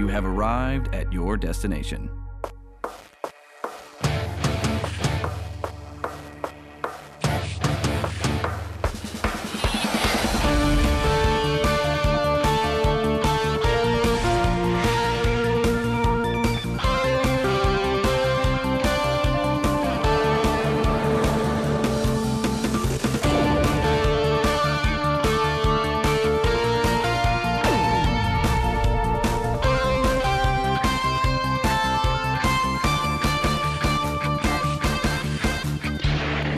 You have arrived at your destination.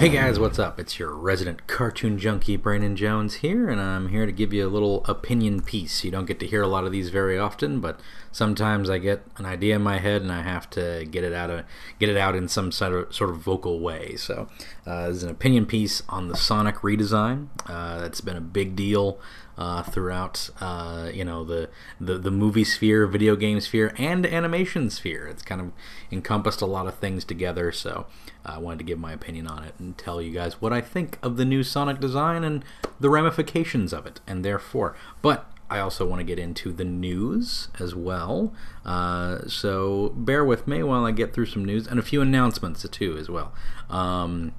Hey guys, what's up? It's your resident cartoon junkie, Brandon Jones here, and I'm here to give you a little opinion piece. You don't get to hear a lot of these very often, but sometimes I get an idea in my head and I have to get it out of get it out in some sort of sort of vocal way. So, uh, is an opinion piece on the Sonic redesign. Uh, that's been a big deal uh, throughout uh, you know the, the the movie sphere, video game sphere, and animation sphere. It's kind of encompassed a lot of things together. So I wanted to give my opinion on it and tell you guys what I think of the new Sonic design and the ramifications of it, and therefore. But I also want to get into the news as well. Uh, so bear with me while I get through some news and a few announcements too as well. Um,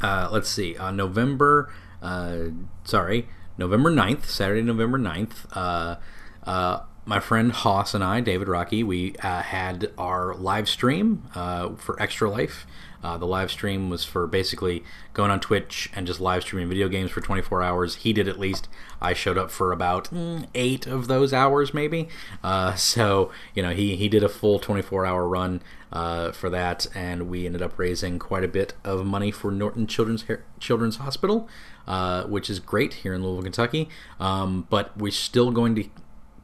uh, let's see. On November, uh, sorry, November 9th, Saturday, November 9th, uh, uh, my friend Haas and I, David Rocky, we uh, had our live stream for Extra Life. Uh, the live stream was for basically going on Twitch and just live streaming video games for 24 hours. He did at least. I showed up for about mm, eight of those hours, maybe. Uh, so you know, he he did a full 24 hour run uh, for that, and we ended up raising quite a bit of money for Norton Children's Children's Hospital, uh, which is great here in Louisville, Kentucky. Um, but we're still going to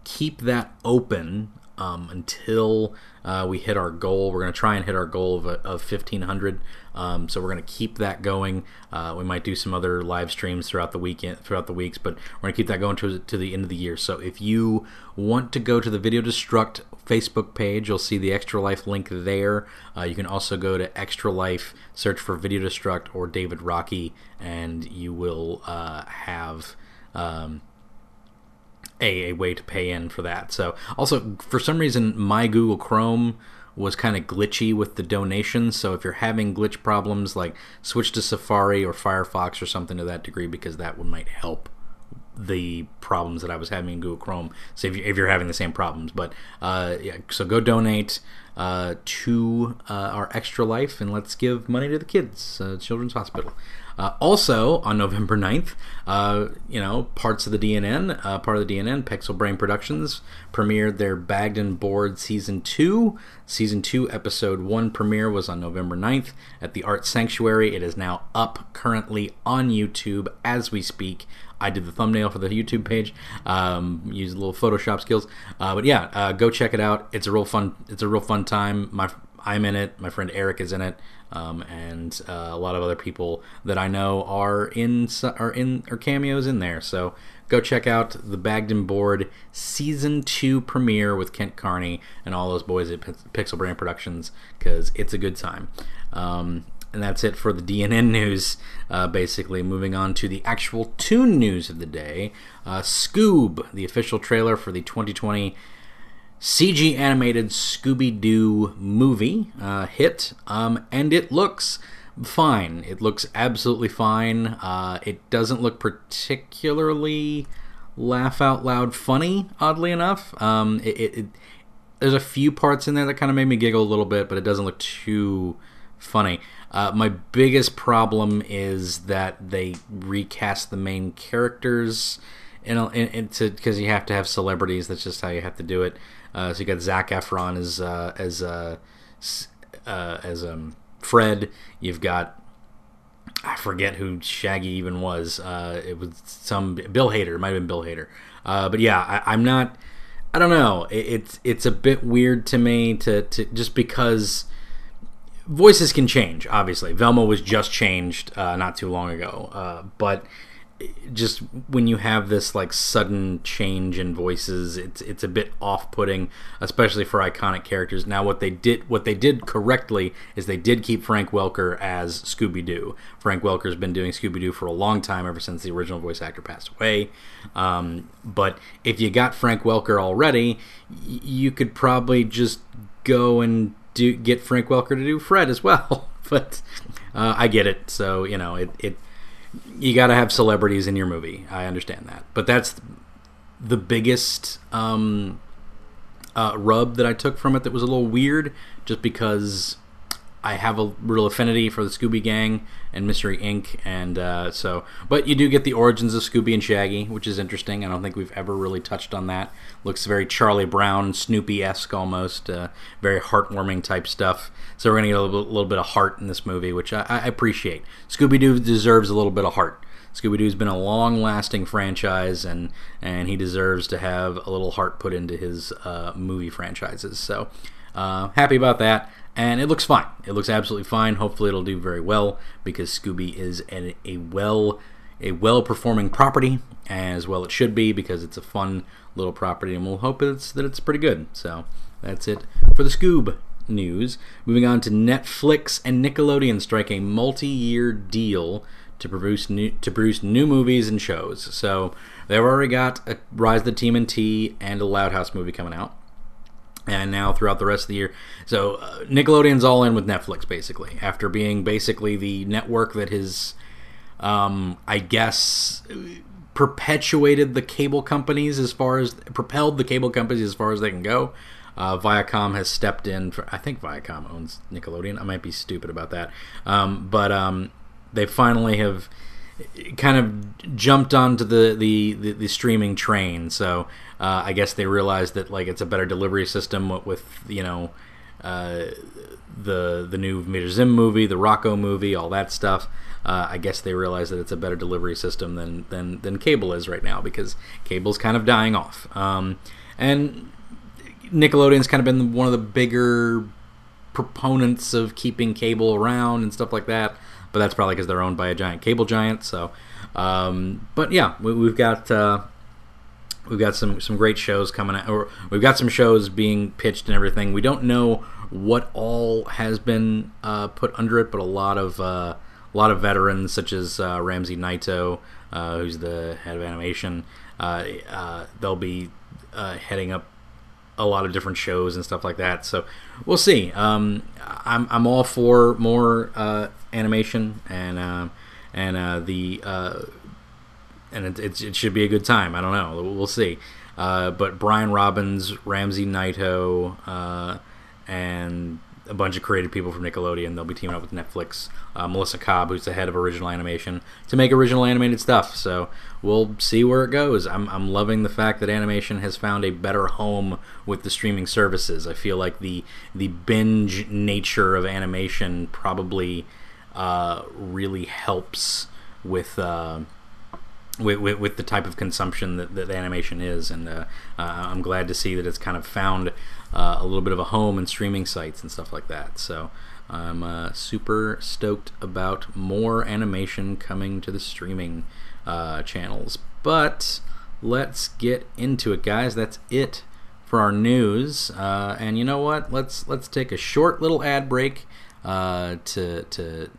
keep that open um, until uh, we hit our goal. We're going to try and hit our goal of, of 1500. Um, so we're going to keep that going. Uh, we might do some other live streams throughout the weekend, throughout the weeks, but we're going to keep that going to, to the end of the year. So if you want to go to the Video Destruct Facebook page, you'll see the Extra Life link there. Uh, you can also go to Extra Life, search for Video Destruct or David Rocky, and you will uh, have. Um, a, a way to pay in for that. So also for some reason my Google Chrome was kind of glitchy with the donations. So if you're having glitch problems, like switch to Safari or Firefox or something to that degree because that would might help the problems that I was having in Google Chrome. So if, you, are having the same problems, but uh, yeah, so go donate uh, to uh, our Extra Life and let's give money to the kids, uh, Children's Hospital. Uh, also, on November 9th, uh, you know, parts of the DNN, uh, part of the DNN, Pixel Brain Productions, premiered their Bagged and Bored Season 2. Season 2, Episode 1 premiere was on November 9th at the Art Sanctuary. It is now up currently on YouTube as we speak. I did the thumbnail for the YouTube page. Um, use a little Photoshop skills, uh, but yeah, uh, go check it out. It's a real fun. It's a real fun time. My I'm in it. My friend Eric is in it, um, and uh, a lot of other people that I know are in are in or cameos in there. So go check out the Bagged and Bored season two premiere with Kent Carney and all those boys at Pixel Brand Productions because it's a good time. Um, and that's it for the DNN news. Uh, basically, moving on to the actual Toon news of the day. Uh, Scoob, the official trailer for the 2020 CG animated Scooby Doo movie uh, hit, um, and it looks fine. It looks absolutely fine. Uh, it doesn't look particularly laugh out loud funny, oddly enough. Um, it, it, it, there's a few parts in there that kind of made me giggle a little bit, but it doesn't look too funny. Uh, my biggest problem is that they recast the main characters and because you have to have celebrities. That's just how you have to do it. Uh, so you got Zac Efron as uh, as uh, uh, as um, Fred. You've got I forget who Shaggy even was. Uh, it was some Bill Hader. It might have been Bill Hader. Uh, but yeah, I, am not. I don't know. It, it's it's a bit weird to me to, to just because voices can change. Obviously, Velma was just changed not too long ago, but just when you have this like sudden change in voices, it's it's a bit off-putting, especially for iconic characters. Now, what they did what they did correctly is they did keep Frank Welker as Scooby Doo. Frank Welker's been doing Scooby Doo for a long time, ever since the original voice actor passed away. Um, but if you got Frank Welker already, y- you could probably just go and do get Frank Welker to do Fred as well. but uh, I get it. So you know it it you got to have celebrities in your movie. I understand that, but that's the biggest um, uh, rub that I took from it that was a little weird, just because I have a real affinity for the Scooby Gang and Mystery Inc. And uh, so, but you do get the origins of Scooby and Shaggy, which is interesting. I don't think we've ever really touched on that. Looks very Charlie Brown, Snoopy esque almost, uh, very heartwarming type stuff. So we're gonna get a little, little bit of heart in this movie, which I, I appreciate. Scooby Doo deserves a little bit of heart. Scooby Doo's been a long-lasting franchise, and and he deserves to have a little heart put into his uh, movie franchises. So uh, happy about that and it looks fine. It looks absolutely fine. Hopefully, it'll do very well because Scooby is a, a well a well performing property, as well it should be because it's a fun little property, and we'll hope it's that it's pretty good. So that's it for the Scoob news. Moving on to Netflix and Nickelodeon strike a multi-year deal to produce new to produce new movies and shows. So they've already got a Rise of the TMNT and a Loud House movie coming out and now throughout the rest of the year. So uh, Nickelodeon's all in with Netflix basically after being basically the network that has, um, I guess, perpetuated the cable companies as far as propelled the cable companies as far as they can go. Uh, Viacom has stepped in. For, I think Viacom owns Nickelodeon. I might be stupid about that, um, but um, they finally have kind of jumped onto the, the, the, the streaming train. So uh, I guess they realized that like it's a better delivery system with you know uh, the the new Invader Zim movie, the Rocko movie, all that stuff. Uh, I guess they realize that it's a better delivery system than than than cable is right now because cable's kind of dying off. Um, and Nickelodeon's kind of been one of the bigger proponents of keeping cable around and stuff like that. But that's probably because they're owned by a giant cable giant. So, um, but yeah, we, have got uh, we've got some some great shows coming out, or we've got some shows being pitched and everything. We don't know what all has been uh, put under it, but a lot of uh, a lot of veterans such as uh, Ramsey Naito, uh, who's the head of animation. Uh, uh, they'll be heading up a lot of different shows and stuff like that. So we'll see. Um, I'm I'm all for more animation and and the and it, it, it, should be a good time. I don't know. We'll see. Uh, but Brian Robbins, Ramsey Naito, uh, and a bunch of creative people from Nickelodeon. They'll be teaming up with Netflix. Uh, Melissa Cobb, who's the head of original animation, to make original animated stuff. So we'll see where it goes. I'm, I'm loving the fact that animation has found a better home with the streaming services. I feel like the the binge nature of animation probably uh, really helps with uh, with, with, with, the type of consumption that, that animation is, and uh, uh, I'm glad to see that it's kind of found uh, a little bit of a home in streaming sites and stuff like that. So I'm uh, super stoked about more animation coming to the streaming uh, channels. But let's get into it, guys. That's it for our news. Uh, and you know what? Let's let's take a short little ad break to to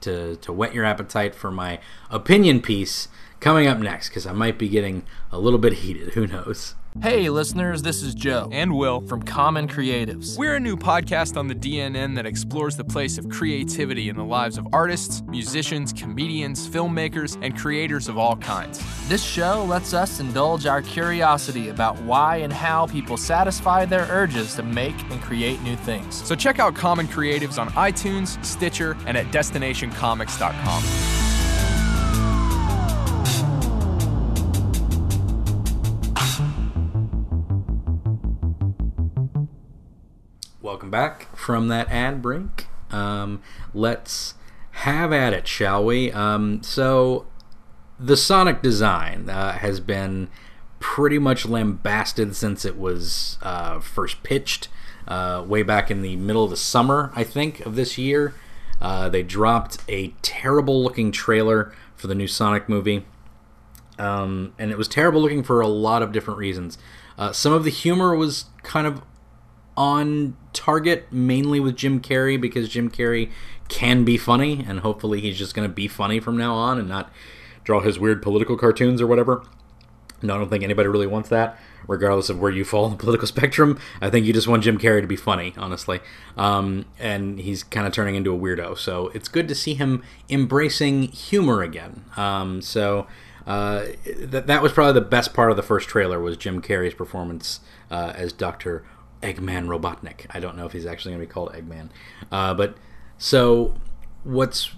to to whet your appetite for my opinion piece coming up next because I might be getting a little bit heated. Who knows? Hey, listeners, this is Joe. And Will. From Common Creatives. We're a new podcast on the DNN that explores the place of creativity in the lives of artists, musicians, comedians, filmmakers, and creators of all kinds. This show lets us indulge our curiosity about why and how people satisfy their urges to make and create new things. So check out Common Creatives on iTunes, Stitcher, and at DestinationComics.com. back from that ad break. Um, let's have at it, shall we? Um, so, the Sonic design uh, has been pretty much lambasted since it was uh, first pitched uh, way back in the middle of the summer, I think, of this year. Uh, they dropped a terrible looking trailer for the new Sonic movie. Um, and it was terrible looking for a lot of different reasons. Uh, some of the humor was kind of on target, mainly with Jim Carrey, because Jim Carrey can be funny, and hopefully he's just going to be funny from now on and not draw his weird political cartoons or whatever. No, I don't think anybody really wants that, regardless of where you fall on the political spectrum. I think you just want Jim Carrey to be funny, honestly. Um, and he's kind of turning into a weirdo. So it's good to see him embracing humor again. Um, so uh, th- that was probably the best part of the first trailer was Jim Carrey's performance uh, as Dr. Eggman Robotnik. I don't know if he's actually going to be called Eggman. Uh, but so what's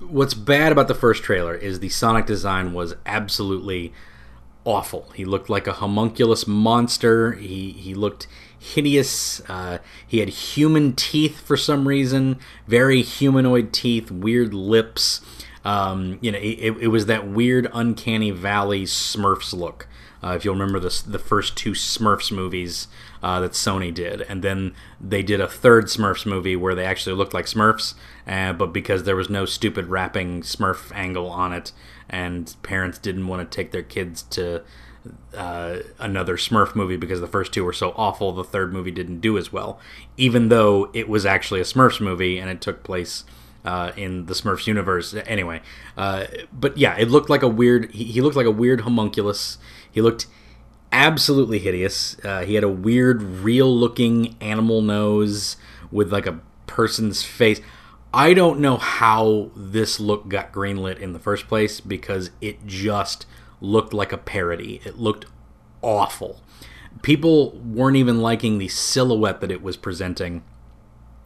what's bad about the first trailer is the Sonic design was absolutely awful. He looked like a homunculus monster. He he looked hideous. Uh, he had human teeth for some reason, very humanoid teeth, weird lips. Um, you know, it, it was that weird, uncanny valley Smurfs look. Uh, if you'll remember the the first two Smurfs movies uh, that Sony did, and then they did a third Smurfs movie where they actually looked like Smurfs, uh, but because there was no stupid rapping Smurf angle on it, and parents didn't want to take their kids to uh, another Smurf movie because the first two were so awful, the third movie didn't do as well, even though it was actually a Smurfs movie and it took place. Uh, in the Smurfs universe, anyway, uh, but yeah, it looked like a weird. He, he looked like a weird homunculus. He looked absolutely hideous. Uh, he had a weird, real looking animal nose with like a person's face. I don't know how this look got greenlit in the first place because it just looked like a parody. It looked awful. People weren't even liking the silhouette that it was presenting.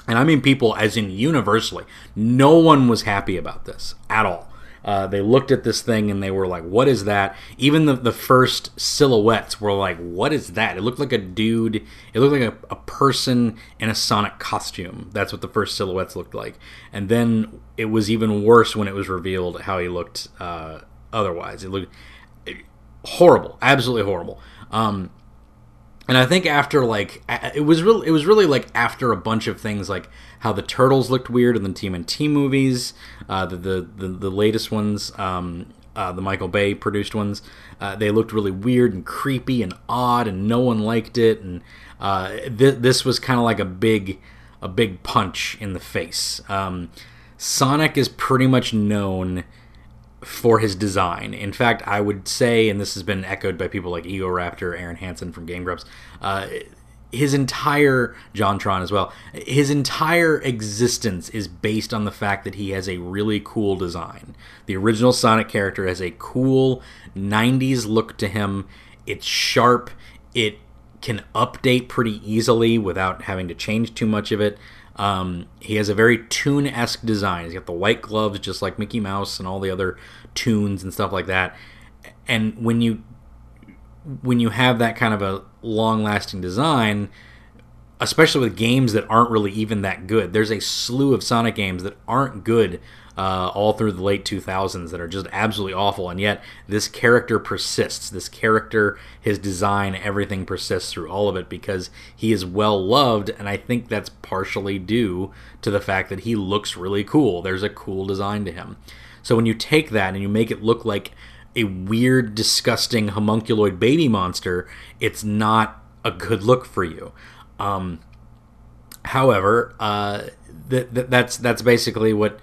And I mean people as in universally. No one was happy about this at all. Uh, they looked at this thing and they were like, "What is that?" Even the the first silhouettes were like, "What is that?" It looked like a dude. It looked like a, a person in a Sonic costume. That's what the first silhouettes looked like. And then it was even worse when it was revealed how he looked. Uh, otherwise, it looked horrible, absolutely horrible. Um, and I think after like it was real, it was really like after a bunch of things like how the turtles looked weird in the TMNT movies, uh, the, the, the the latest ones, um, uh, the Michael Bay produced ones, uh, they looked really weird and creepy and odd, and no one liked it. And uh, th- this was kind of like a big a big punch in the face. Um, Sonic is pretty much known for his design. In fact, I would say, and this has been echoed by people like Egoraptor, Arin Hanson from Game Grumps, uh, his entire JonTron as well. His entire existence is based on the fact that he has a really cool design. The original Sonic character has a cool 90s look to him. It's sharp. It can update pretty easily without having to change too much of it. Um, he has a very Toon esque design. He's got the white gloves, just like Mickey Mouse and all the other Toons and stuff like that. And when you when you have that kind of a long lasting design, especially with games that aren't really even that good, there's a slew of Sonic games that aren't good uh, all through the late 2000s that are just absolutely awful. And yet, this character persists. This character, his design, everything persists through all of it because he is well loved. And I think that's partially due to the fact that he looks really cool. There's a cool design to him. So when you take that and you make it look like a weird, disgusting homunculoid baby monster, it's not a good look for you. Um, however, uh, th- th- that's that's basically what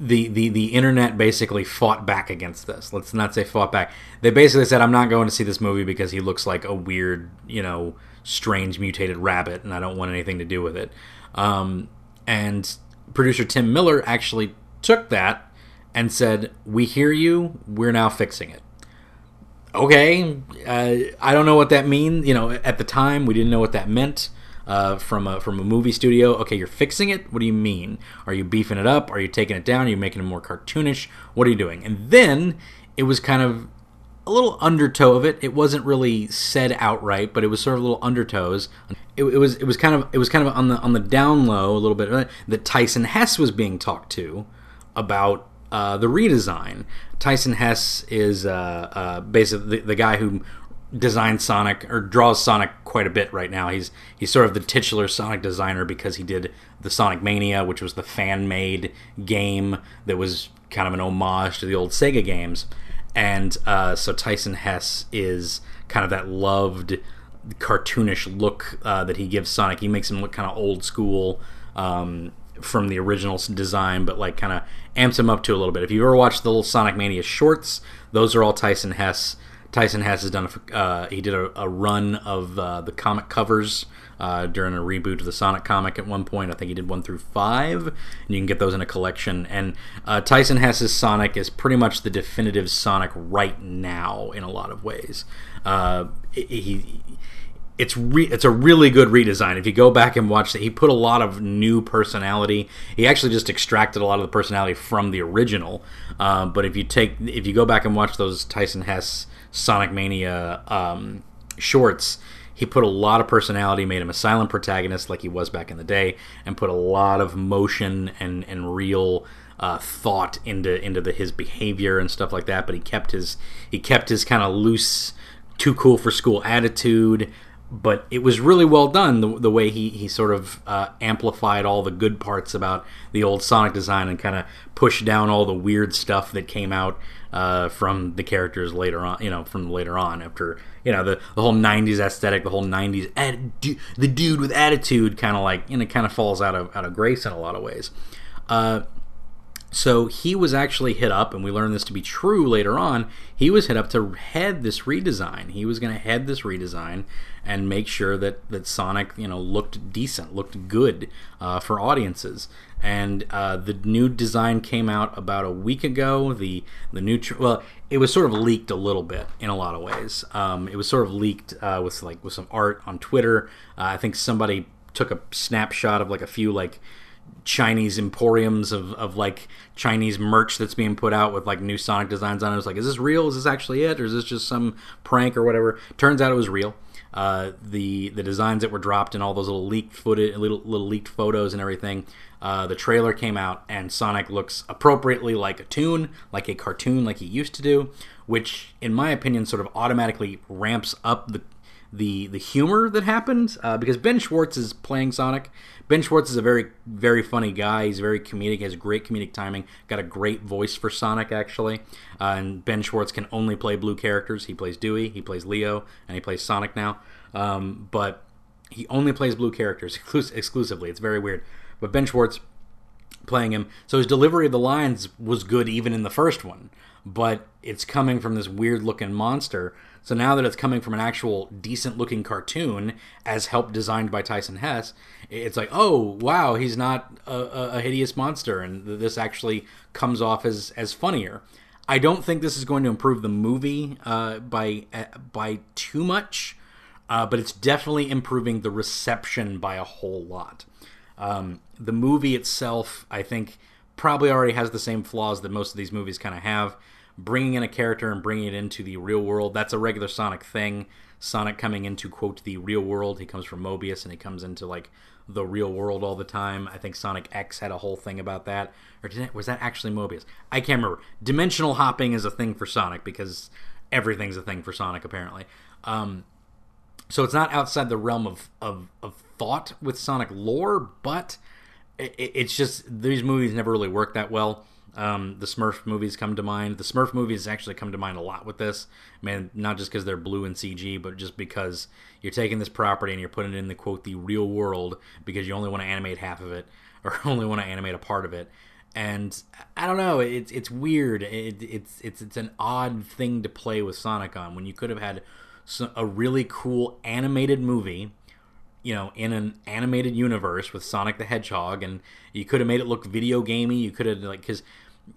the, the the internet basically fought back against this. Let's not say fought back. They basically said, "I'm not going to see this movie because he looks like a weird, you know, strange mutated rabbit, and I don't want anything to do with it." Um, and producer Tim Miller actually took that and said, "We hear you. We're now fixing it." Okay, uh, I don't know what that means. You know, at the time we didn't know what that meant uh, from a from a movie studio. Okay, you're fixing it. What do you mean? Are you beefing it up? Are you taking it down? Are you making it more cartoonish? What are you doing? And then it was kind of a little undertow of it. It wasn't really said outright, but it was sort of little undertows. It, it, was it was kind of it was kind of on the on the down low a little bit uh, that Tyson Hesse was being talked to about uh, the redesign. Tyson Hesse is uh, uh, basically the, the, guy who designs Sonic or draws Sonic quite a bit right now. He's he's sort of the titular Sonic designer because he did the Sonic Mania, which was the fan made game that was kind of an homage to the old Sega games. And uh, so Tyson Hesse is kind of that loved cartoonish look uh, that he gives Sonic. He makes him look kind of old school um, from the original design, but like kind of amps him up to a little bit. If you ever watched the little Sonic Mania shorts, those are all Tyson Hesse. Tyson Hesse has done. A, uh, he did a, a run of uh, the comic covers uh, during a reboot of the Sonic comic at one point. I think he did one through five, and you can get those in a collection. And uh, Tyson Hesse's Sonic is pretty much the definitive Sonic right now in a lot of ways. Uh, he it's re- it's a really good redesign. If you go back and watch it, he put a lot of new personality. He actually just extracted a lot of the personality from the original. Uh, but if you take if you go back and watch those Tyson Hesse Sonic Mania um, shorts, he put a lot of personality, made him a silent protagonist like he was back in the day, and put a lot of motion and and real uh, thought into into the, his behavior and stuff like that. But he kept his he kept his kind of loose, too cool for school attitude but it was really well done the, the way he, he sort of uh, amplified all the good parts about the old Sonic design and kind of pushed down all the weird stuff that came out uh, from the characters later on, you know, from later on after, you know, the, the whole 90s aesthetic, the whole 90s, ad, the dude with attitude kind of like, you know, kind of falls out of, out of grace in a lot of ways. Uh, so he was actually hit up, and we learned this to be true later on. He was hit up to head this redesign. He was going to head this redesign and make sure that, that Sonic, you know, looked decent, looked good uh, for audiences. And uh, the new design came out about a week ago. The the new well, it was sort of leaked a little bit in a lot of ways. Um, it was sort of leaked uh, with like with some art on Twitter. Uh, I think somebody took a snapshot of like a few like Chinese emporiums of, of like Chinese merch that's being put out with like new Sonic designs on it. I was like, is this real? Is this actually it? Or is this just some prank or whatever? Turns out it was real. Uh, the the designs that were dropped and all those little leaked footage, little little leaked photos and everything. Uh, the trailer came out and Sonic looks appropriately like a tune, like a cartoon, like he used to do, which, in my opinion, sort of automatically ramps up the the the humor that happened uh, because Ben Schwartz is playing Sonic. Ben Schwartz is a very very funny guy. He's very comedic. Has great comedic timing. Got a great voice for Sonic actually. Uh, and Ben Schwartz can only play blue characters. He plays Dewey. He plays Leo, and he plays Sonic now. Um, but he only plays blue characters exclusively. It's very weird. But Ben Schwartz playing him, so his delivery of the lines was good even in the first one. But it's coming from this weird looking monster so now that it's coming from an actual decent looking cartoon, as help designed by Tyson Hesse, it's like, oh wow, he's not a, a, hideous monster, and this actually comes off as as funnier. I don't think this is going to improve the movie uh, by uh, by too much, uh, but it's definitely improving the reception by a whole lot. Um, the movie itself, I think, probably already has the same flaws that most of these movies kind of have bringing in a character and bringing it into the real world. That's a regular Sonic thing. Sonic coming into quote the real world. He comes from Mobius and he comes into like the real world all the time. I think Sonic X had a whole thing about that. Or it, was that actually Mobius? I can't remember. Dimensional hopping is a thing for Sonic because everything's a thing for Sonic apparently. Um, so it's not outside the realm of, of, of thought with Sonic lore, but it, it's just these movies never really work that well. Um, the Smurf movies come to mind. The Smurf movies actually come to mind a lot with this. Man, not just because they're blue and CG, but just because you're taking this property and you're putting it in the quote the real world because you only want to animate half of it or only want to animate a part of it. And I don't know, it's it's weird. It, it's it's it's an odd thing to play with Sonic on when you could have had a really cool animated movie you know, in an animated universe with Sonic the Hedgehog, and you could have made it look video gamey. You could have like because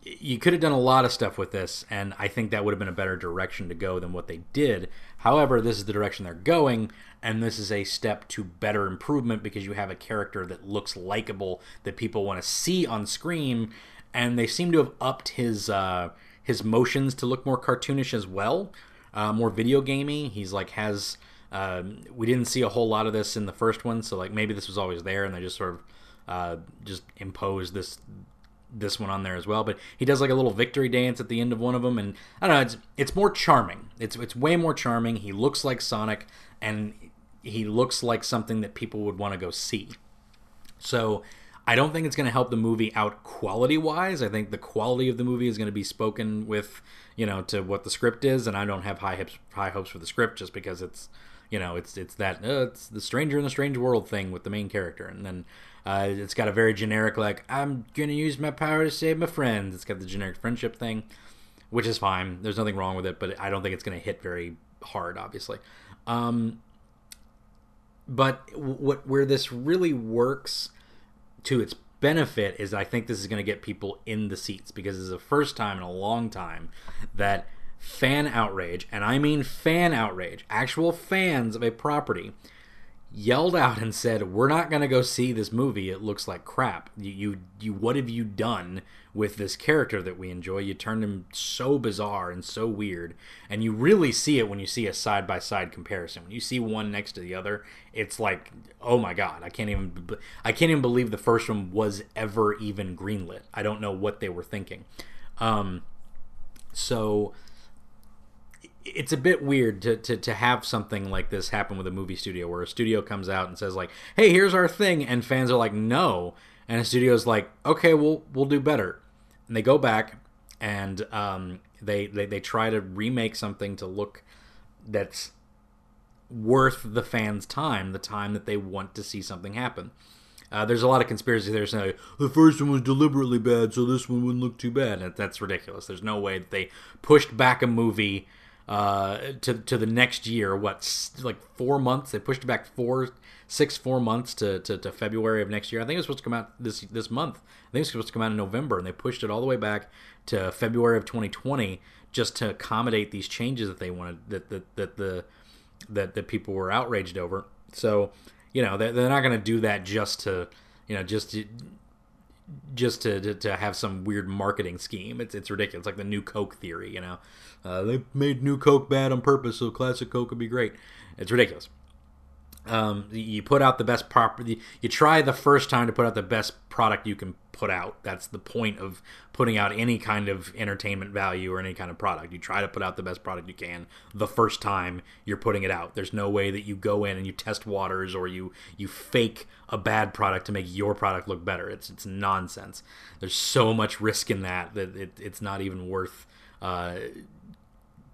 you could have done a lot of stuff with this, and I think that would have been a better direction to go than what they did. However, this is the direction they're going, and this is a step to better improvement because you have a character that looks likable that people want to see on screen, and they seem to have upped his uh, his motions to look more cartoonish as well, uh, more video gamey. He's like has um, we didn't see a whole lot of this in the first one, so like maybe this was always there, and they just sort of uh, just imposed this this one on there as well. But he does like a little victory dance at the end of one of them, and I don't know. It's it's more charming. It's it's way more charming. He looks like Sonic, and he looks like something that people would want to go see. So I don't think it's going to help the movie out quality wise. I think the quality of the movie is going to be spoken with, you know, to what the script is, and I don't have high hopes high hopes for the script just because it's, you know, it's it's that uh, it's the stranger in the strange world thing with the main character, and then uh, it's got a very generic like I'm to use my power to save my friends. It's got the generic friendship thing, which is fine. There's nothing wrong with it, but I don't think it's to hit very hard, obviously. Um, but what where this really works to its benefit is I think this is going to get people in the seats because is the first time in a long time that fan outrage, and I mean fan outrage, actual fans of a property yelled out and said, "We're not going to go see this movie. It looks like crap. You, you, you, what have you done with this character that we enjoy? You turned him so bizarre and so weird, and you really see it when you see a side by side comparison. When you see one next to the other, it's like, oh my god, I can't even, I can't even believe the first one was ever even greenlit. I don't know what they were thinking. Um, so." It's a bit weird to, to, to have something like this happen with a movie studio where a studio comes out and says like hey here's our thing and fans are like no. And a studio's like okay we'll we'll do better. And they go back and um, they, they they try to remake something to look that's worth the fans time the time that they want to see something happen. Uh, there's a lot of conspiracy there saying the first one was deliberately bad so this one wouldn't look too bad. And that's ridiculous. There's no way that they pushed back a movie uh, to to the next year. What like four months? They pushed it back four, six, four months to, to, to February of next year. I think it was supposed to come out this this month. I think it was supposed to come out in November, and they pushed it all the way back to February of 2020 just to accommodate these changes that they wanted that that, that the that that people were outraged over. So you know they're, they're not going to do that just to you know just just to, to, to have some weird marketing scheme. It's it's ridiculous. It's like the new Coke theory, you know. Uh, they made new Coke bad on purpose so classic Coke would be great. It's ridiculous. Um, you put out the best property. You try the first time to put out the best product you can put out. That's the point of putting out any kind of entertainment value or any kind of product. You try to put out the best product you can the first time you're putting it out. There's no way that you go in and you test waters or you you fake a bad product to make your product look better. It's it's nonsense. There's so much risk in that that it, it's not even worth uh,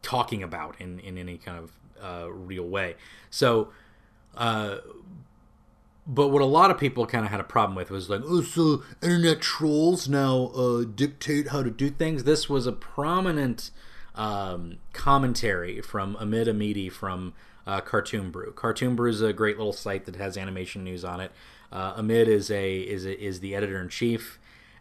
talking about in in any kind of uh, real way. So uh, but what a lot of people kind of had a problem with was like, oh, so internet trolls now uh, dictate how to do things. This was a prominent um, commentary from Amid Amidi from uh, Cartoon Brew. Cartoon Brew is a great little site that has animation news on it. Uh, Omid is a is a, is the editor in chief,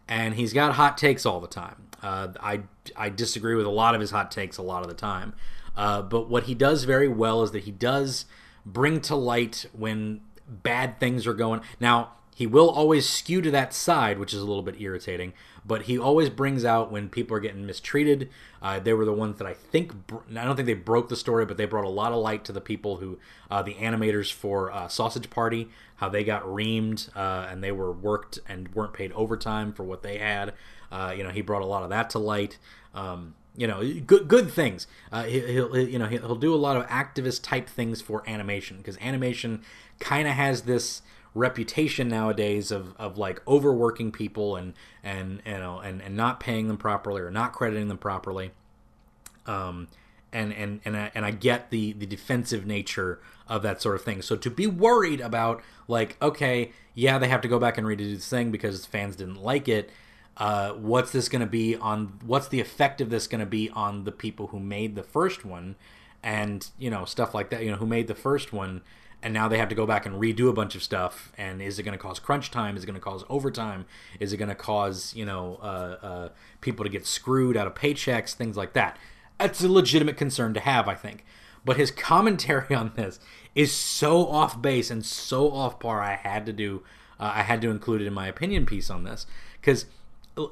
and he's got hot takes all the time. Uh, I I disagree with a lot of his hot takes a lot of the time, uh, but what he does very well is that he does bring to light when bad things are going. Now, he will always skew to that side, which is a little bit irritating, but he always brings out when people are getting mistreated. Uh, they were the ones that I think, I don't think they broke the story, but they brought a lot of light to the people who, uh, the animators for uh, Sausage Party, how they got reamed uh, and they were worked and weren't paid overtime for what they had. Uh, you know, he brought a lot of that to light. Um, you know good good things. Uh, he, will you know he'll do a lot of activist type things for animation because animation kind of has this reputation nowadays of, of like overworking people and and you know and, and not paying them properly or not crediting them properly. Um and and and I, and I get the the defensive nature of that sort of thing. So to be worried about like okay yeah they have to go back and redo this thing because fans didn't like it uh, what's this going to be on what's the effect of this going to be on the people who made the first one? And you know stuff like that you know who made the first one and now they have to go back and redo a bunch of stuff and is it going to cause crunch time? Is it going to cause overtime? Is it going to cause you know uh, uh, people to get screwed out of paychecks? Things like that. That's a legitimate concern to have i think. But his commentary on this is so off base and so off par i had to do uh, i had to include it in my opinion piece on this. Because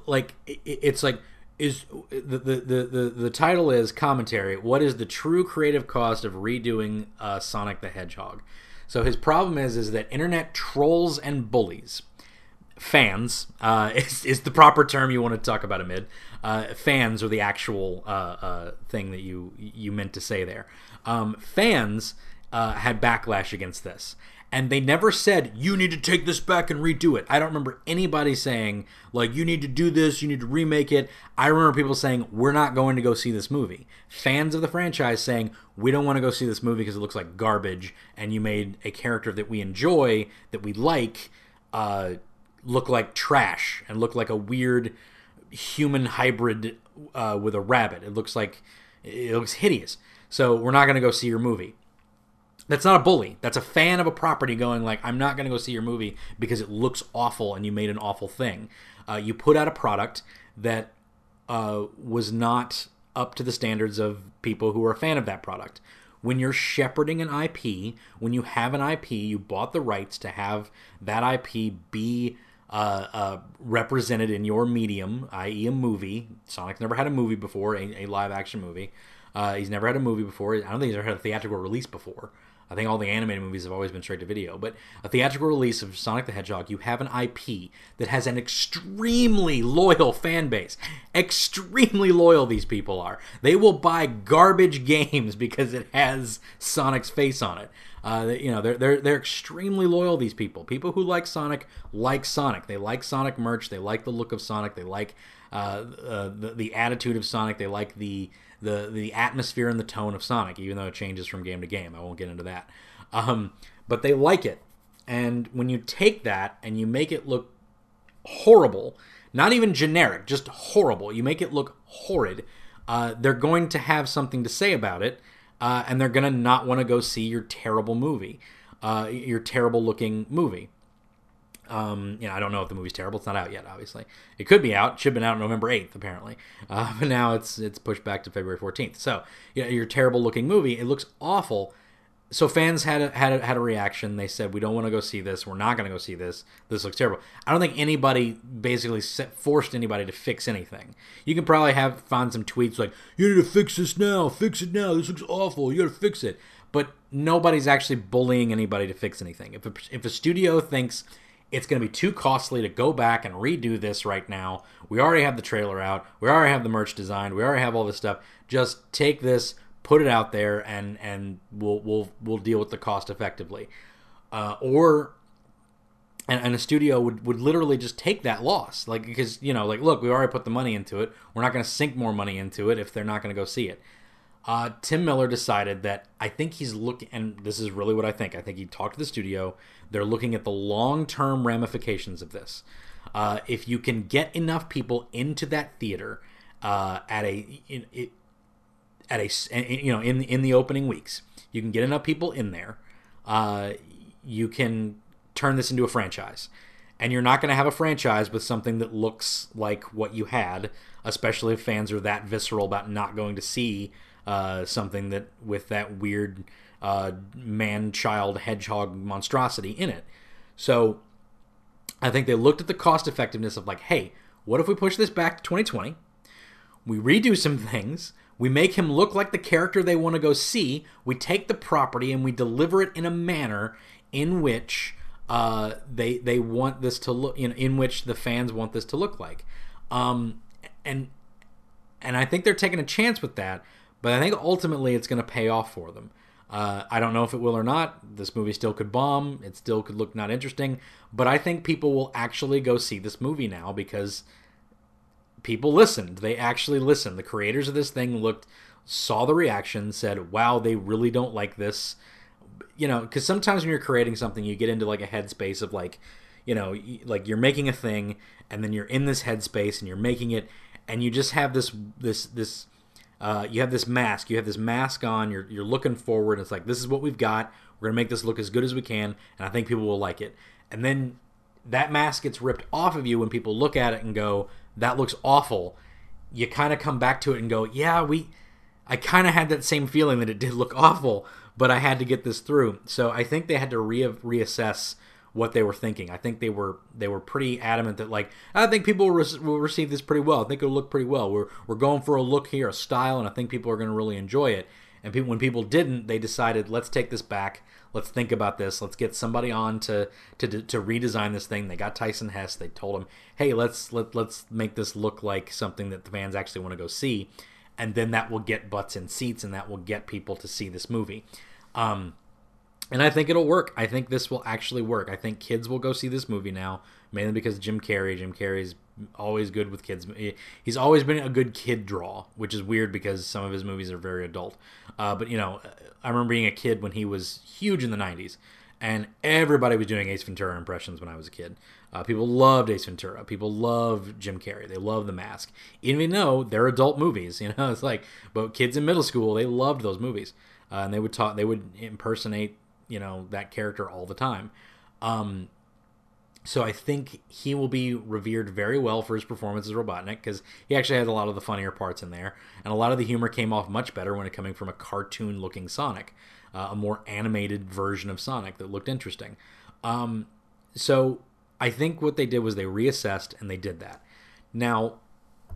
like it's like is the, the the the title is commentary what is the true creative cost of redoing uh, sonic the hedgehog so his problem is is that internet trolls and bullies fans uh, is, is the proper term you want to talk about Amid. Uh, fans are the actual uh, uh, thing that you you meant to say there. Um, fans uh, had backlash against this, and they never said you need to take this back and redo it. I don't remember anybody saying like you need to do this, you need to remake it. I remember people saying we're not going to go see this movie. Fans of the franchise saying we don't want to go see this movie because it looks like garbage, and you made a character that we enjoy, that we like, uh, look like trash and look like a weird human hybrid uh, with a rabbit. It looks like it looks hideous. So we're not going to go see your movie. That's not a bully. That's a fan of a property going like, I'm not going to go see your movie because it looks awful and you made an awful thing. Uh, you put out a product that uh, was not up to the standards of people who are a fan of that product. When you're shepherding an IP, when you have an IP, you bought the rights to have that IP be uh, uh, represented in your medium, i.e., a movie. Sonic's never had a movie before, a, a live action movie. Uh, he's never had a movie before. I don't think he's ever had a theatrical release before. I think all the animated movies have always been straight to video, but a theatrical release of Sonic the Hedgehog, you have an IP that has an extremely loyal fan base. Extremely loyal these people are. They will buy garbage games because it has Sonic's face on it. Uh, you know, they're they're they're extremely loyal. These people, people who like Sonic, like Sonic. They like Sonic merch. They like the look of Sonic. They like uh, uh, the the attitude of Sonic. They like the the the atmosphere and the tone of Sonic, even though it changes from game to game. I won't get into that. Um, but they like it, and when you take that and you make it look horrible, not even generic, just horrible, you make it look horrid. Uh, they're going to have something to say about it, uh, and they're going to not want to go see your terrible movie, uh, your terrible looking movie. Um, you know, I don't know if the movie's terrible. It's not out yet, obviously. It could be out. It should have been out November eighth, apparently. Uh, but now it's it's pushed back to February fourteenth. So, you know, your terrible looking movie. It looks awful. So fans had a, had a, had a reaction. They said, "We don't want to go see this. We're not going to go see this. This looks terrible." I don't think anybody basically set, forced anybody to fix anything. You can probably have find some tweets like, "You need to fix this now. Fix it now. This looks awful. You got to fix it." But nobody's actually bullying anybody to fix anything. If a, if a studio thinks it's going to be too costly to go back and redo this right now. We already have the trailer out. We already have the merch designed. We already have all this stuff. Just take this, put it out there, and and we'll we'll we'll deal with the cost effectively. Uh, or and, and a studio would, would literally just take that loss, like because you know, like look, we already put the money into it. We're not going to sink more money into it if they're not going to go see it. Uh, Tim Miller decided that I think he's looking, and this is really what I think. I think he talked to the studio. They're looking at the long term ramifications of this. Uh, if you can get enough people into that theater uh, at a in, at a you know in in the opening weeks, you can get enough people in there. Uh, you can turn this into a franchise, and you're not going to have a franchise with something that looks like what you had, especially if fans are that visceral about not going to see uh, something that with that weird uh, man child hedgehog monstrosity in it. So I think they looked at the cost effectiveness of like, hey, what if we push this back to 2020? We redo some things. We make him look like the character they want to go see. We take the property and we deliver it in a manner in which uh, they they want this to look in, in which the fans want this to look like. Um, and and I think they're taking a chance with that but I think ultimately it's going to pay off for them. Uh, I don't know if it will or not. This movie still could bomb. It still could look not interesting. But I think people will actually go see this movie now because people listened. They actually listened. The creators of this thing looked, saw the reaction, said, wow, they really don't like this. You know, because sometimes when you're creating something, you get into like a headspace of like, you know, like you're making a thing and then you're in this headspace and you're making it and you just have this, this, this, uh, you have this mask. You have this mask on. You're you're looking forward. It's like this is what we've got. We're gonna make this look as good as we can, and I think people will like it. And then that mask gets ripped off of you when people look at it and go, "That looks awful." You kind of come back to it and go, "Yeah, we." I kind of had that same feeling that it did look awful, but I had to get this through. So I think they had to re- reassess what they were thinking. I think they were they were pretty adamant that like I think people will, re- will receive this pretty well. I think it'll look pretty well. We're we're going for a look here, a style, and I think people are going to really enjoy it. And when people didn't, they decided, let's take this back. Let's think about this. Let's get somebody on to, to, to redesign this thing. They got Tyson Hesse. They told him, hey, let's let, let's make this look like something that the fans actually want to go see. And then that will get butts in seats and that will get people to see this movie. Um, and I think it'll work. I think this will actually work. I think kids will go see this movie now, mainly because Jim Carrey. Jim Carrey's always good with kids. He's always been a good kid draw, which is weird because some of his movies are very adult. Uh, but you know, I remember being a kid when he was huge in the '90s, and everybody was doing Ace Ventura impressions when I was a kid. Uh, people loved Ace Ventura. People loved Jim Carrey. They loved The Mask, even though they're adult movies. You know, it's like, but kids in middle school they loved those movies, uh, and they would talk. They would impersonate you know that character all the time. Um, so I think he will be revered very well for his performance as Robotnik because he actually had a lot of the funnier parts in there, and a lot of the humor came off much better when it coming from a cartoon-looking Sonic, uh, a more animated version of Sonic that looked interesting. Um, so I think what they did was they reassessed and they did that. Now,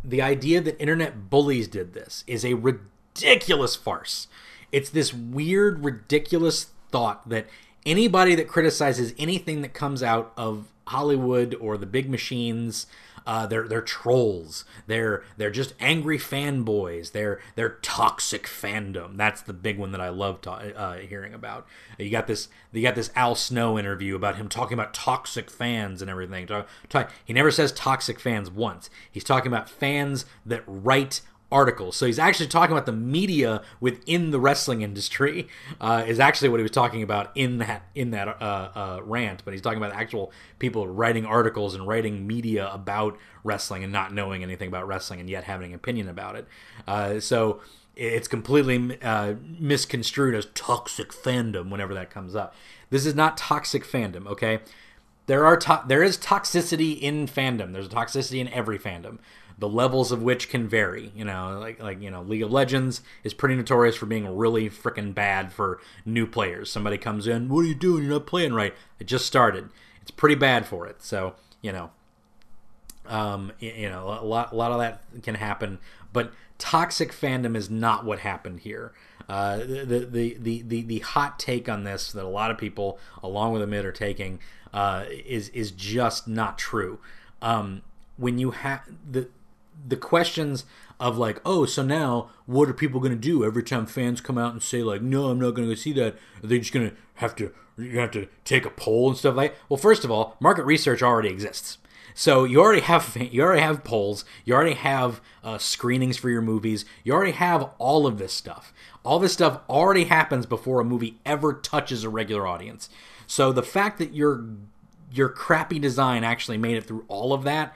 the idea that internet bullies did this is a ridiculous farce. It's this weird, ridiculous thought that anybody that criticizes anything that comes out of Hollywood or the big machines, uh, they're they're trolls. They're they're just angry fanboys. They're they're toxic fandom. That's the big one that I love uh, hearing about. You got this you got this Al Snow interview about him talking about toxic fans and everything. Talk, talk, he never says toxic fans once. He's talking about fans that write articles. So he's actually talking about the media within the wrestling industry. Uh, is actually what he was talking about in that in that uh, uh, rant. But he's talking about actual people writing articles and writing media about wrestling and not knowing anything about wrestling and yet having an opinion about it. Uh, so it's completely uh, misconstrued as toxic fandom whenever that comes up. This is not toxic fandom. Okay. There are to- there is toxicity in fandom. There's a toxicity in every fandom the levels of which can vary. You know, like like you know, League of Legends is pretty notorious for being really freaking bad for new players. Somebody comes in, what are you doing? You're not playing right. It just started. It's pretty bad for it. So you know, um, you know, a lot a lot of that can happen. But toxic fandom is not what happened here. Uh, the, the, the, the, the hot take on this that a lot of people, along with Amid, are taking uh, is is just not true. Um, when you have the the questions of like, oh, so now what are people going to do every time fans come out and say like, no, I'm not going to go see that? Are they just going to have to you have to take a poll and stuff like? Well, first of all, market research already exists. So you already have you already have polls, you already have uh, screenings for your movies, you already have all of this stuff. All this stuff already happens before a movie ever touches a regular audience. So the fact that your your crappy design actually made it through all of that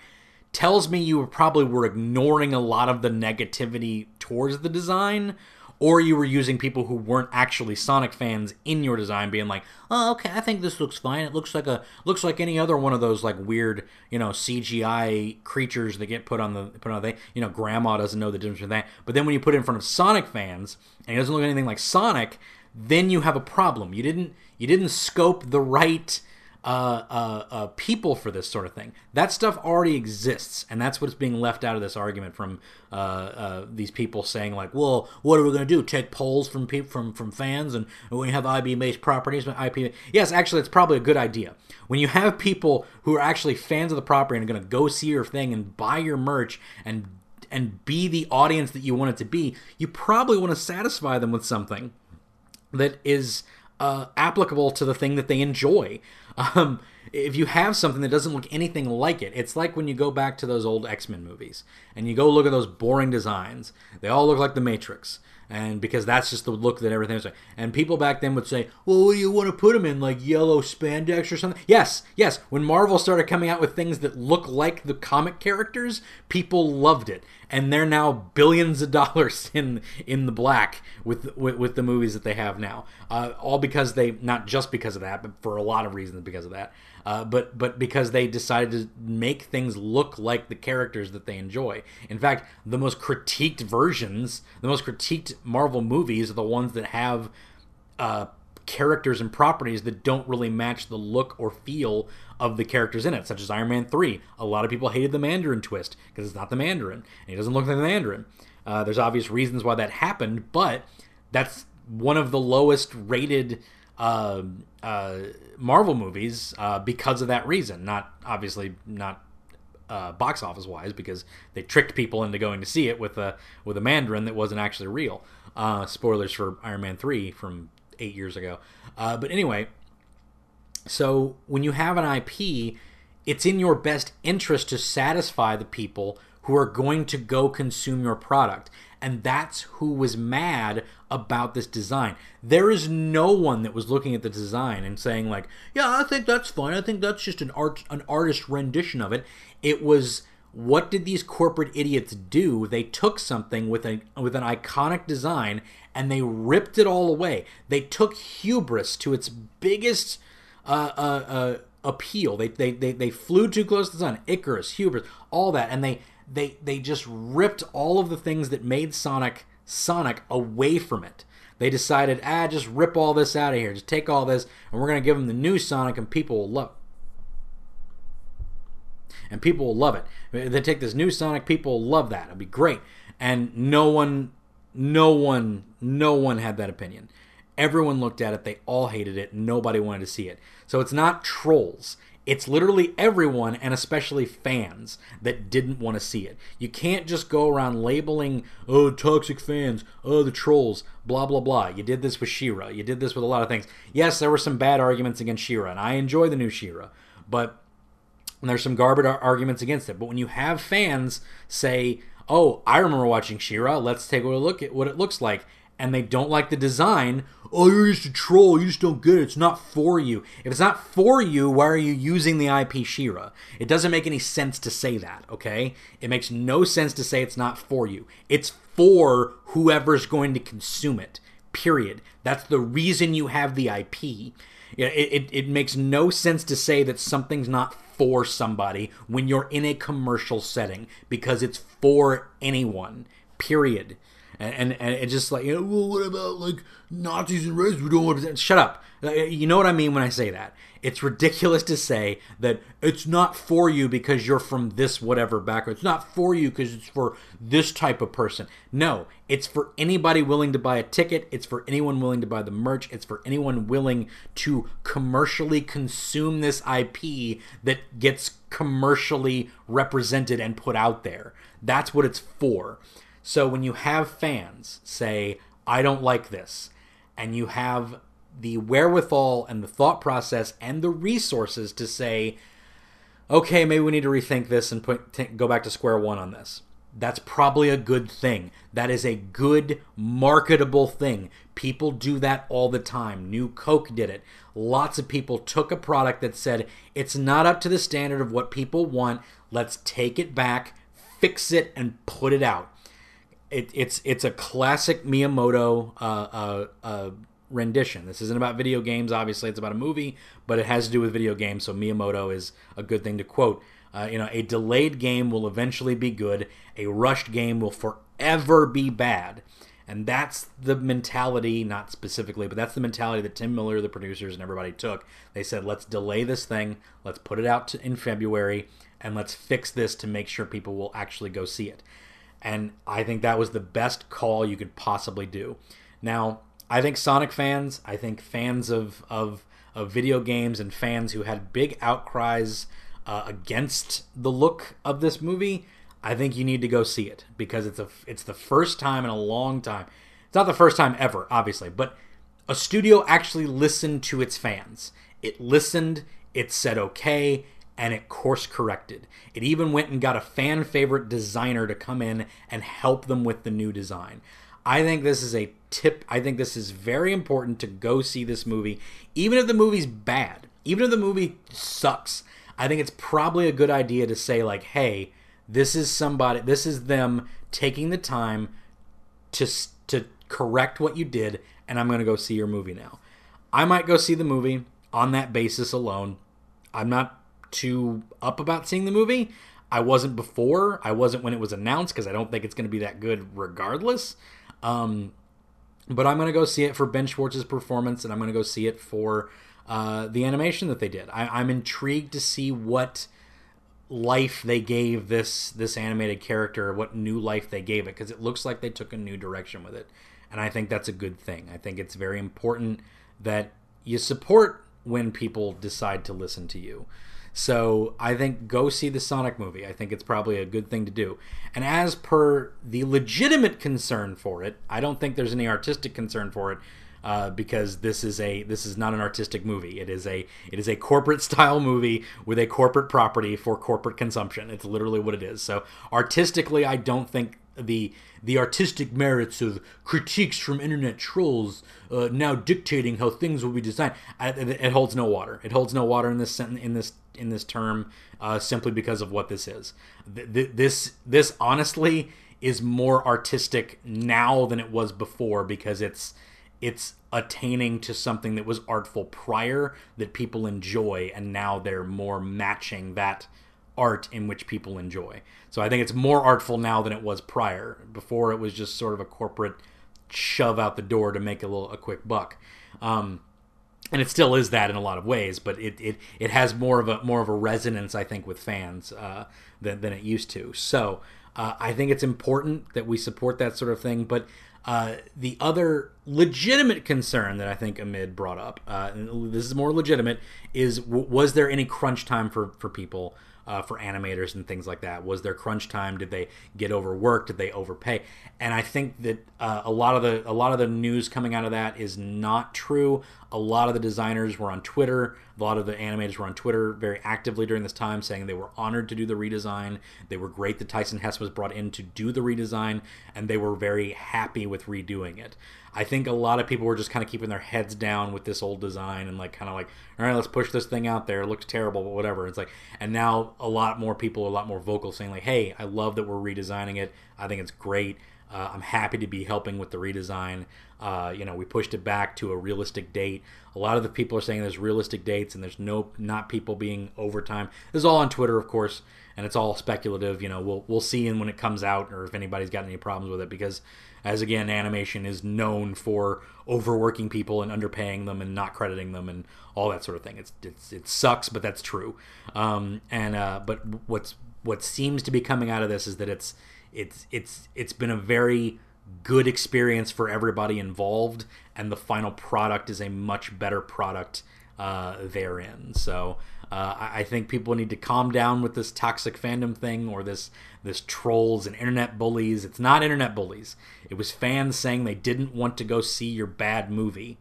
tells me you probably were ignoring a lot of the negativity towards the design or you were using people who weren't actually Sonic fans in your design, being like, "Oh, okay, I think this looks fine. It looks like a looks like any other one of those like weird, you know, CGI creatures that get put on the put on the you know, Grandma doesn't know the difference between that. But then when you put it in front of Sonic fans and it doesn't look anything like Sonic, then you have a problem. You didn't you didn't scope the right uh, uh, uh, people for this sort of thing. That stuff already exists, and that's what's being left out of this argument from uh, uh, these people saying like, "Well, what are we going to do? Take polls from from from fans, and we have IP-based properties." IP, yes, actually, it's probably a good idea. When you have people who are actually fans of the property and are going to go see your thing and buy your merch and and be the audience that you want it to be, you probably want to satisfy them with something that is uh, applicable to the thing that they enjoy. Um, if you have something that doesn't look anything like it, it's like when you go back to those old X Men movies and you go look at those boring designs. They all look like the Matrix, and because that's just the look that everything is. Like. And people back then would say, "Well, what do you want to put them in, like yellow spandex or something?" Yes, yes. When Marvel started coming out with things that look like the comic characters, people loved it, and they're now billions of dollars in in the black with with, with the movies that they have now. Uh, all because they not just because of that, but for a lot of reasons because of that. Uh, but but because they decided to make things look like the characters that they enjoy. In fact, the most critiqued versions, the most critiqued Marvel movies are the ones that have uh, characters and properties that don't really match the look or feel of the characters in it, such as Iron Man 3. A lot of people hated the Mandarin twist because it's not the Mandarin, and he doesn't look like the Mandarin. Uh, there's obvious reasons why that happened, but that's one of the lowest rated uh, uh, Marvel movies uh, because of that reason. Not obviously not uh, box office wise because they tricked people into going to see it with a with a Mandarin that wasn't actually real. Uh, spoilers for Iron Man three from eight years ago. Uh, but anyway, so when you have an IP, it's in your best interest to satisfy the people who are going to go consume your product. And that's who was mad about this design. There is no one that was looking at the design and saying like, "Yeah, I think that's fine. I think that's just an art an artist rendition of it." It was what did these corporate idiots do? They took something with a with an iconic design and they ripped it all away. They took hubris to its biggest uh, uh, uh, appeal. They, they they they flew too close to the sun. Icarus, hubris, all that, and they they they just ripped all of the things that made Sonic Sonic away from it. They decided, ah, just rip all this out of here. Just take all this, and we're gonna give them the new Sonic, and people will love. And people will love it. They take this new Sonic, people will love that. It'll be great. And no one, no one, no one had that opinion. Everyone looked at it. They all hated it. Nobody wanted to see it. So it's not trolls. It's literally everyone, and especially fans, that didn't want to see it. You can't just go around labeling, oh, toxic fans, oh, the trolls, blah, blah, blah. You did this with She-Ra. You did this with a lot of things. Yes, there were some bad arguments against She-Ra, and I enjoy the new She-Ra, but there's some garbage arguments against it. But when you have fans say, oh, I remember watching She-Ra, let's take a look at what it looks like, and they don't like the design, oh, you're just a troll. You just don't get it. It's not for you. If it's not for you, why are you using the IP She-Ra? It doesn't make any sense to say that, okay? It makes no sense to say it's not for you. It's for whoever's going to consume it, period. That's the reason you have the IP. It, it, it makes no sense to say that something's not for somebody when you're in a commercial setting because it's for anyone, period and and, and it's just like you know, well, what about like Nazis and racists? We don't want to shut up. Uh, you know what I mean when I say that. It's ridiculous to say that it's not for you because you're from this whatever background. It's not for you because it's for this type of person. No, it's for anybody willing to buy a ticket. It's for anyone willing to buy the merch. It's for anyone willing to commercially consume this IP that gets commercially represented and put out there. That's what it's for. So when you have fans say, I don't like this, and you have the wherewithal and the thought process and the resources to say, okay, maybe we need to rethink this and put, t- go back to square one on this. That's probably a good thing. That is a good marketable thing. People do that all the time. New Coke did it. Lots of people took a product that said, it's not up to the standard of what people want. Let's take it back, fix it, and put it out it, it's it's a classic Miyamoto uh, uh, uh, rendition. This isn't about video games, obviously. It's about a movie, but it has to do with video games. So Miyamoto is a good thing to quote. Uh, you know, a delayed game will eventually be good. A rushed game will forever be bad. And that's the mentality, not specifically, but that's the mentality that Tim Miller, the producers, and everybody took. They said, let's delay this thing, let's put it out to, in February, and let's fix this to make sure people will actually go see it. And I think that was the best call you could possibly do. Now, I think Sonic fans, I think fans of, of, of video games and fans who had big outcries uh, against the look of this movie, I think you need to go see it because it's a it's the first time in a long time. It's not the first time ever, obviously, but a studio actually listened to its fans. It listened, it said okay, and it course corrected. It even went and got a fan favorite designer to come in and help them with the new design. I think this is a tip. I think this is very important to go see this movie, even if the movie's bad, even if the movie sucks. I think it's probably a good idea to say, like, hey, this is somebody, this is them taking the time to, to correct what you did, and I'm going to go see your movie now. I might go see the movie on that basis alone. I'm not too up about seeing the movie. I wasn't before. I wasn't when it was announced because I don't think it's going to be that good regardless. Um, but I'm going to go see it for Ben Schwartz's performance, and I'm going to go see it for uh, the animation that they did. I, am intrigued to see what life they gave this this animated character, what new life they gave it, because it looks like they took a new direction with it, and I think that's a good thing. I think it's very important that you support when people decide to listen to you. So I think go see the Sonic movie. I think it's probably a good thing to do. And as per the legitimate concern for it, I don't think there's any artistic concern for it. Uh, because this is a this is not an artistic movie. It is a it is a corporate style movie with a corporate property for corporate consumption. It's literally what it is. So artistically, I don't think the the artistic merits of critiques from internet trolls uh, now dictating how things will be designed. I, it, holds no water. It holds no water in this in this in this term uh, simply because of what this is. Th- this this honestly is more artistic now than it was before because it's it's attaining to something that was artful prior that people enjoy and now they're more matching that art in which people enjoy. So I think it's more artful now than it was prior. Before it was just sort of a corporate shove out the door to make a little a quick buck. Um, and it still is that in a lot of ways, but it, it, it has more of a more of a resonance, I think, with fans uh, than, than it used to. So uh, I think it's important that we support that sort of thing. But uh, the other legitimate concern that I think Amid brought up, uh, this is more legitimate, is w- was there any crunch time for for people? uh, for animators and things like that? Was there crunch time? Did they get overworked? Did they overpay? And I think that uh, a lot of the a lot of the news coming out of that is not true. A lot of the designers were on Twitter. A lot of the animators were on Twitter very actively during this time, saying they were honored to do the redesign. They were great that Tyson Hesse was brought in to do the redesign, and they were very happy with redoing it. I think a lot of people were just kind of keeping their heads down with this old design and like kind of like, all right, let's push this thing out there. It looks terrible, but whatever. It's like, and now a lot more people, a lot more vocal, saying like, hey, I love that we're redesigning it. I think it's great. Uh, I'm happy to be helping with the redesign. Uh, you know, we pushed it back to a realistic date. A lot of the people are saying there's realistic dates and there's no not people being overtime. This is all on Twitter, of course, and it's all speculative. You know, we'll we'll see when it comes out or if anybody's got any problems with it because as again animation is known for overworking people and underpaying them and not crediting them and all that sort of thing it's, it's it sucks but that's true um, and uh, but what's what seems to be coming out of this is that it's it's it's it's been a very good experience for everybody involved and the final product is a much better product uh, therein so uh, I, think people need to calm down with this toxic fandom thing or this this trolls and internet bullies. It's not internet bullies. It was fans saying they didn't want to go see your bad movie.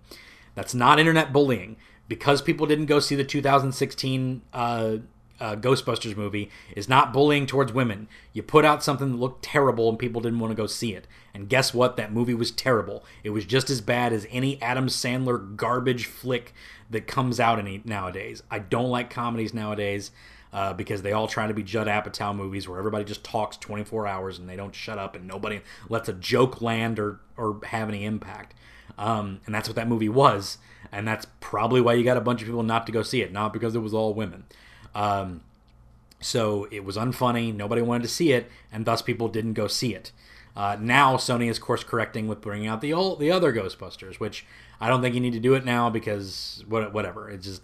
That's not internet bullying. Because people didn't go see the 2016 uh, uh, Ghostbusters movie is not bullying towards women. You put out something that looked terrible and people didn't want to go see it. And guess what? That movie was terrible. It was just as bad as any Adam Sandler garbage flick that comes out any nowadays. I don't like comedies nowadays uh, because they all try to be Judd Apatow movies where everybody just talks 24 hours and they don't shut up and nobody lets a joke land or or have any impact. Um, and that's what that movie was, and that's probably why you got a bunch of people not to go see it, not because it was all women. Um, so it was unfunny. Nobody wanted to see it, and thus people didn't go see it. Uh, now Sony is course correcting with bringing out the old, the other Ghostbusters, which I don't think you need to do it now because whatever. It's just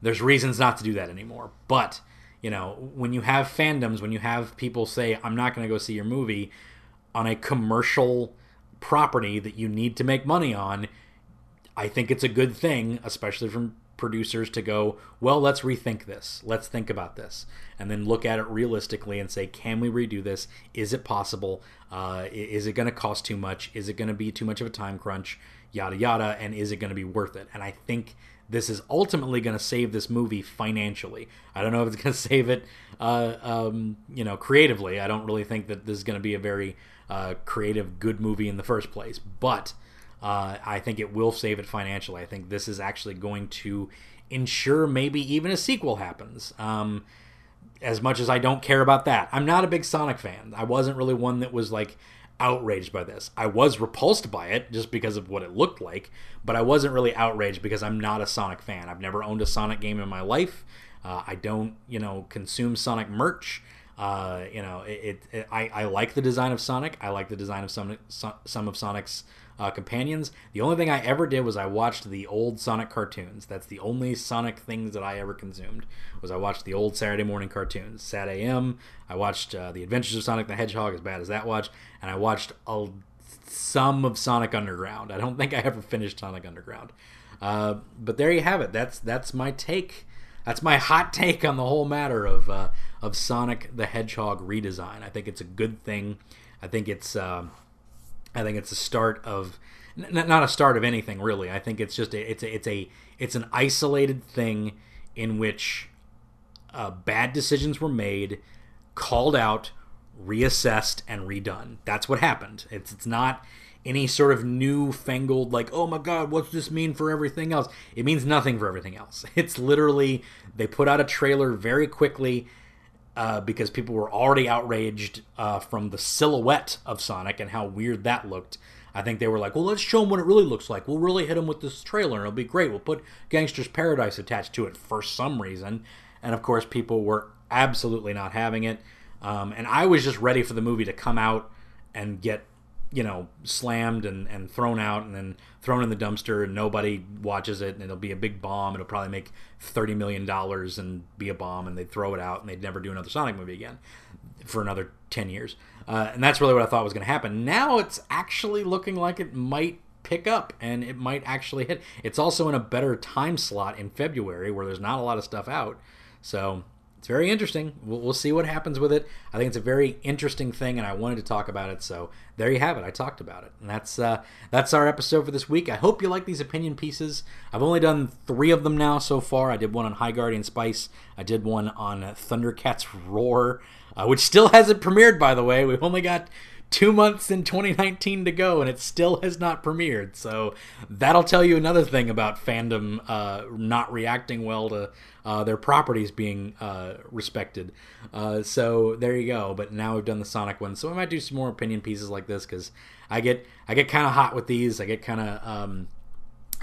there's reasons not to do that anymore. But you know, when you have fandoms, when you have people say, "I'm not going to go see your movie," on a commercial property that you need to make money on, I think it's a good thing, especially from producers to go, well, let's rethink this. Let's think about this. And then look at it realistically and say, can we redo this? Is it possible? Uh, is it going to cost too much? Is it going to be too much of a time crunch? Yada, yada. And is it going to be worth it? And I think this is ultimately going to save this movie financially. I don't know if it's going to save it, uh, um, you know, creatively. I don't really think that this is going to be a very uh, creative, good movie in the first place. But uh, I think it will save it financially. I think this is actually going to ensure maybe even a sequel happens. Um, as much as I don't care about that, I'm not a big Sonic fan. I wasn't really one that was like outraged by this. I was repulsed by it just because of what it looked like, but I wasn't really outraged because I'm not a Sonic fan. I've never owned a Sonic game in my life. Uh, I don't, you know, consume Sonic merch. Uh, you know, it, it, I, I like the design of Sonic. I like the design of some some of Sonic's uh, companions. The only thing I ever did was I watched the old Sonic cartoons. That's the only Sonic things that I ever consumed. Was I watched the old Saturday morning cartoons, SatAM. I watched uh, the Adventures of Sonic the Hedgehog, as bad as that watch, and I watched a some of Sonic Underground. I don't think I ever finished Sonic Underground. Uh, but there you have it. That's that's my take. That's my hot take on the whole matter of uh, of Sonic the Hedgehog redesign. I think it's a good thing. I think it's uh, I think it's a start of n- not a start of anything really. I think it's just a, it's a, it's a it's an isolated thing in which uh, bad decisions were made, called out, reassessed, and redone. That's what happened. It's it's not any sort of newfangled like oh my god what's this mean for everything else it means nothing for everything else it's literally they put out a trailer very quickly uh, because people were already outraged uh, from the silhouette of sonic and how weird that looked. I think they were like well let's show them what it really looks like. We'll really hit them with this trailer and it'll be great. We'll put Gangsta's Paradise attached to it for some reason. And of course people were absolutely not having it. Um, and i was just ready for the movie to come out and get you know slammed and, and thrown out and then thrown in the dumpster and nobody watches it and it'll be a big bomb. It'll probably make 30 million dollars and be a bomb and they'd throw it out and they'd never do another sonic movie again for another 10 years. Uh, and that's really what i thought was going to happen. Now it's actually looking like it might pick up and it might actually hit. It's also in a better time slot in february where there's not a lot of stuff out. So it's very interesting. We'll, we'll, see what happens with it. I think it's a very interesting thing, and I wanted to talk about it. So there you have it. I talked about it, and that's uh, that's our episode for this week. I hope you like these opinion pieces. I've only done three of them now so far. I did one on High Guardian Spice. I did one on Thundercats Roar, uh, which still hasn't premiered, by the way. We've only got two months in 2019 to go and it still has not premiered so that'll tell you another thing about fandom uh, not reacting well to uh, their properties being uh, respected uh, so there you go but now we've done the sonic one so i might do some more opinion pieces like this because i get i get kind of hot with these i get kind of um,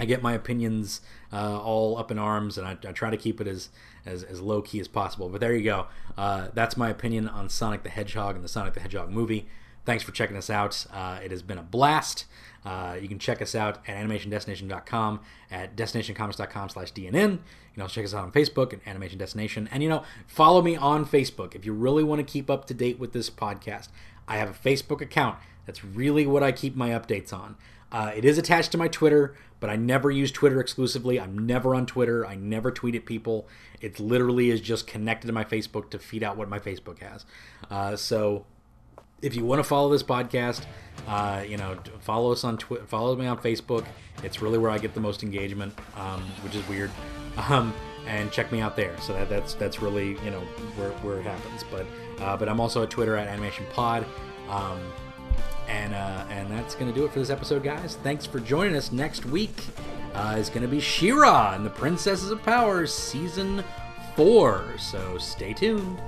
I get my opinions uh, all up in arms, and I, I, try to keep it as, as, as low key as possible. But there you go. Uh, that's my opinion on Sonic the Hedgehog and the Sonic the Hedgehog movie. Thanks for checking us out. Uh, it has been a blast. Uh, you can check us out at animationdestination.com, at destinationcomics.com slash DNN. You can also check us out on Facebook at Animation Destination. And, you know, follow me on Facebook if you really want to keep up to date with this podcast. I have a Facebook account. That's really what I keep my updates on. Uh, it is attached to my Twitter, but I never use Twitter exclusively. I'm never on Twitter. I never tweet at people. It literally is just connected to my Facebook to feed out what my Facebook has. Uh, so if you want to follow this podcast, uh, you know, follow us on Twitter, follow me on Facebook. It's really where I get the most engagement, um, which is weird. Um, and check me out there. So that, that's that's really you know where, where it happens. But uh, but I'm also at Twitter at Animation Pod. Um, and uh, and that's gonna do it for this episode, guys. Thanks for joining us. Next week uh, is gonna be She-Ra and the Princesses of Power season four. So stay tuned.